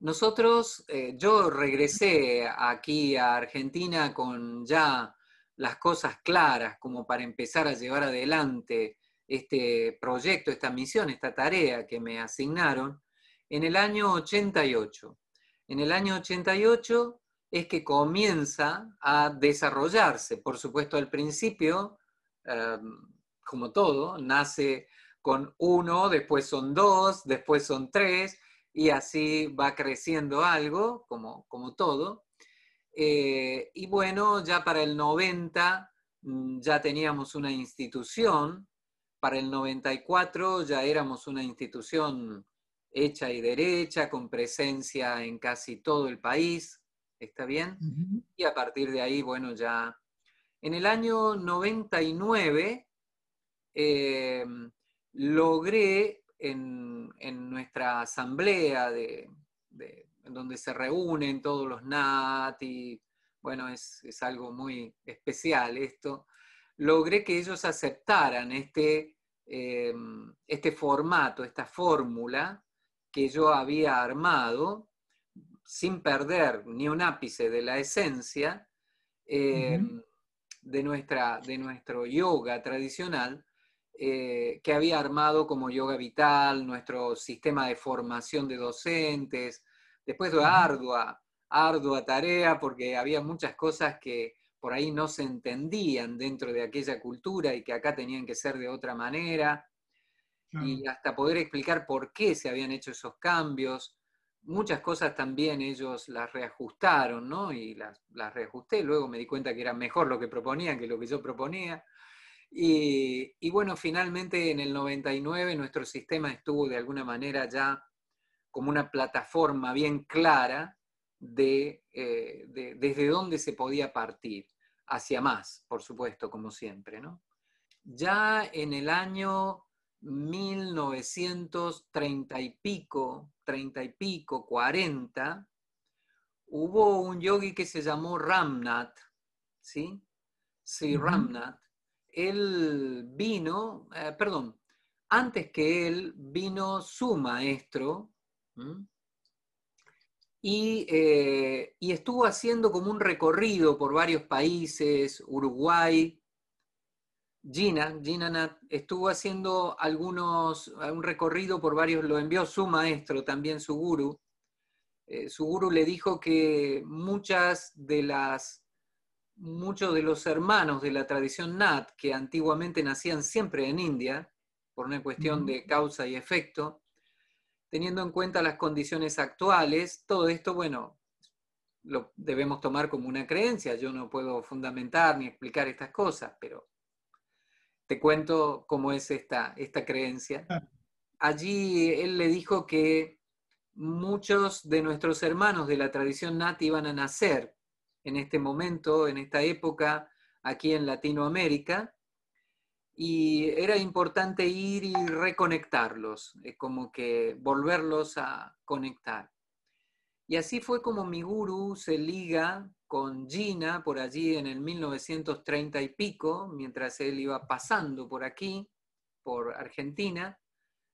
nosotros, eh, yo regresé aquí a Argentina con ya las cosas claras como para empezar a llevar adelante este proyecto, esta misión, esta tarea que me asignaron en el año 88. En el año 88 es que comienza a desarrollarse. Por supuesto, al principio, em, como todo, nace con uno, después son dos, después son tres, y así va creciendo algo, como, como todo. Eh, y bueno, ya para el 90 mm, ya teníamos una institución, para el 94 ya éramos una institución hecha y derecha, con presencia en casi todo el país, ¿está bien? Y a partir de ahí, bueno, ya... En el año 99 eh, logré en, nuestra asamblea de, donde se reúnen todos los NAT y bueno, es, algo muy especial esto, logré que ellos aceptaran este, eh, este formato, esta fórmula que yo había armado sin perder ni un ápice de la esencia eh, de, nuestra, de nuestro yoga tradicional, eh, que había armado como Yoga Vital, nuestro sistema de formación de docentes, después de ardua, ardua tarea, porque había muchas cosas que por ahí no se entendían dentro de aquella cultura y que acá tenían que ser de otra manera, y hasta poder explicar por qué se habían hecho esos cambios. Muchas cosas también ellos las reajustaron, ¿no? Y las, las reajusté, luego me di cuenta que era mejor lo que proponían que lo que yo proponía. Y, bueno, finalmente en el 99 nuestro sistema estuvo de alguna manera ya como una plataforma bien clara de, eh, desde dónde se podía partir, hacia más, por supuesto, como siempre. ¿no? Ya en el año 1930 y pico, 30 y pico, 40, hubo un yogi que se llamó Ramnath, ¿sí? Sí, Ramnath, él vino, eh, perdón, antes que él vino su maestro eh, y, estuvo haciendo como un recorrido por varios países, Uruguay. Gina, Gina estuvo haciendo algunos, un recorrido por varios, lo envió su maestro, también su guru. Eh, su guru le dijo que muchas de las muchos de los hermanos de la tradición Nat, que antiguamente nacían siempre en India, por una cuestión de causa y efecto, teniendo en cuenta las condiciones actuales, todo esto, bueno, lo debemos tomar como una creencia. Yo no puedo fundamentar ni explicar estas cosas, pero te cuento cómo es esta, esta creencia. Allí él le dijo que muchos de nuestros hermanos de la tradición Nat iban a nacer en este momento, en esta época, aquí en Latinoamérica, y era importante ir y reconectarlos, como que volverlos a conectar. Y así fue como mi guru se liga con Gina por allí en el 1930 y pico, mientras él iba pasando por aquí, por Argentina,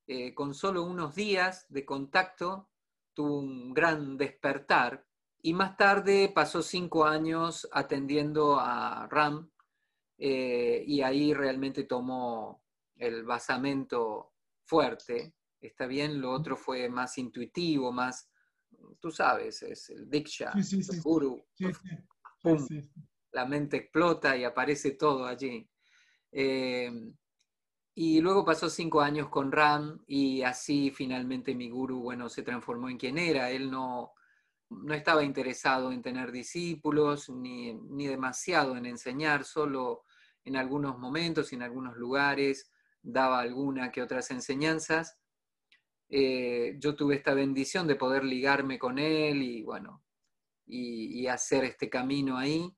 eh, con solo unos días de contacto, tuvo un gran despertar y más tarde pasó cinco años atendiendo a RAM eh, y ahí realmente tomó el basamento fuerte. Está bien, lo otro fue más intuitivo, más, tú sabes, es el Diksha, el Guru. La mente explota y aparece todo allí. Eh, y luego pasó cinco años con Ram y así finalmente mi guru, bueno, se transformó en quien era. Él no, no estaba interesado en tener discípulos ni, demasiado en enseñar, solo en algunos momentos y en algunos lugares daba alguna que otras enseñanzas. Eh, yo tuve esta bendición de poder ligarme con él y bueno, y, hacer este camino ahí.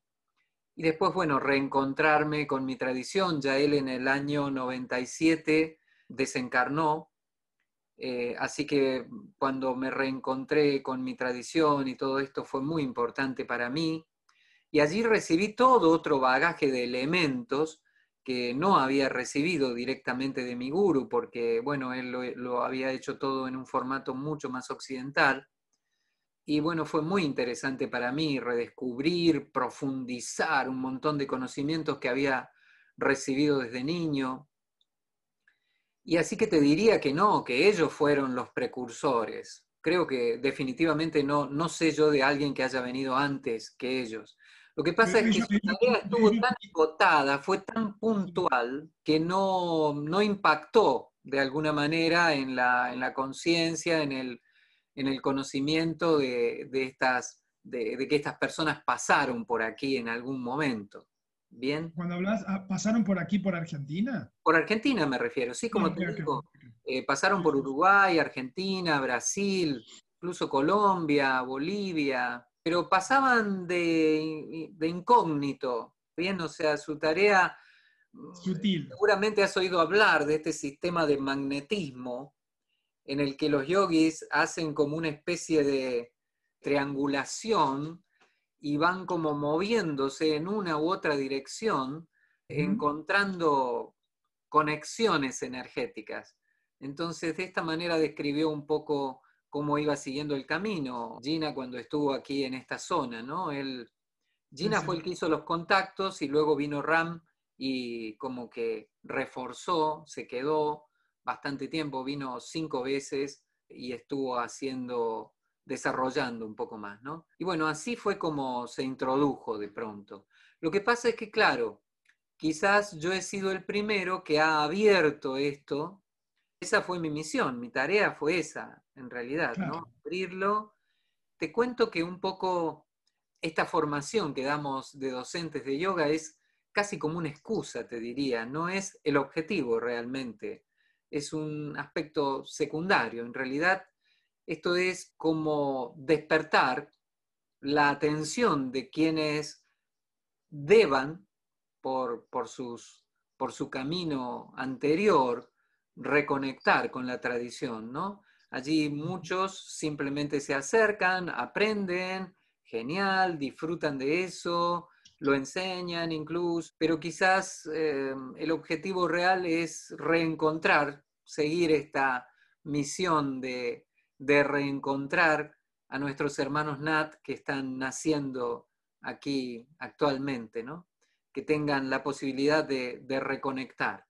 Y después, bueno, reencontrarme con mi tradición. Ya él en el año 97 desencarnó eh, así que cuando me reencontré con mi tradición y todo esto fue muy importante para mí. Y allí recibí todo otro bagaje de elementos que no había recibido directamente de mi guru, porque, bueno, él lo, había hecho todo en un formato mucho más occidental. y bueno, fue muy interesante para mí redescubrir, profundizar un montón de conocimientos que había recibido desde niño. Y así que te diría que no, que ellos fueron los precursores. Creo que definitivamente no, no sé yo de alguien que haya venido antes que ellos. Lo que pasa es que su tarea estuvo tan votada, fue tan puntual, que no, no impactó de alguna manera en la, en la conciencia, en el, en el conocimiento de, estas, de, que estas personas pasaron por aquí en algún momento. ¿Bien? Cuando hablas, ah, ¿pasaron por aquí, por Argentina? Por Argentina me refiero, sí, como te digo. Eh, pasaron por Uruguay, Argentina, Brasil, incluso Colombia, Bolivia, pero pasaban de, de incógnito, ¿bien? O sea, su tarea... Sutil. Seguramente has oído hablar de este sistema de magnetismo en el que los yogis hacen como una especie de triangulación y van como moviéndose en una u otra dirección, encontrando conexiones energéticas. Entonces, de esta manera describió un poco cómo iba siguiendo el camino Gina cuando estuvo aquí en esta zona, ¿no? Él, Gina fue el que hizo los contactos y luego vino Ram y como que reforzó, se quedó, bastante tiempo, vino cinco veces y estuvo haciendo, desarrollando un poco más, ¿no? Y bueno, así fue como se introdujo de pronto. Lo que pasa es que, claro, quizás yo he sido el primero que ha abierto esto. Esa fue mi misión, mi tarea fue esa, en realidad, ¿no? Abrirlo. Te cuento que un poco esta formación que damos de docentes de yoga es casi como una excusa, te diría, no es el objetivo realmente es un aspecto secundario. En realidad, esto es como despertar la atención de quienes deban, por, sus, por su camino anterior, reconectar con la tradición, ¿no? Allí muchos simplemente se acercan, aprenden, genial, disfrutan de eso, lo enseñan incluso, pero quizás eh, el objetivo real es reencontrar, seguir esta misión de, reencontrar a nuestros hermanos Nat que están naciendo aquí actualmente, ¿no? que tengan la posibilidad de, reconectar.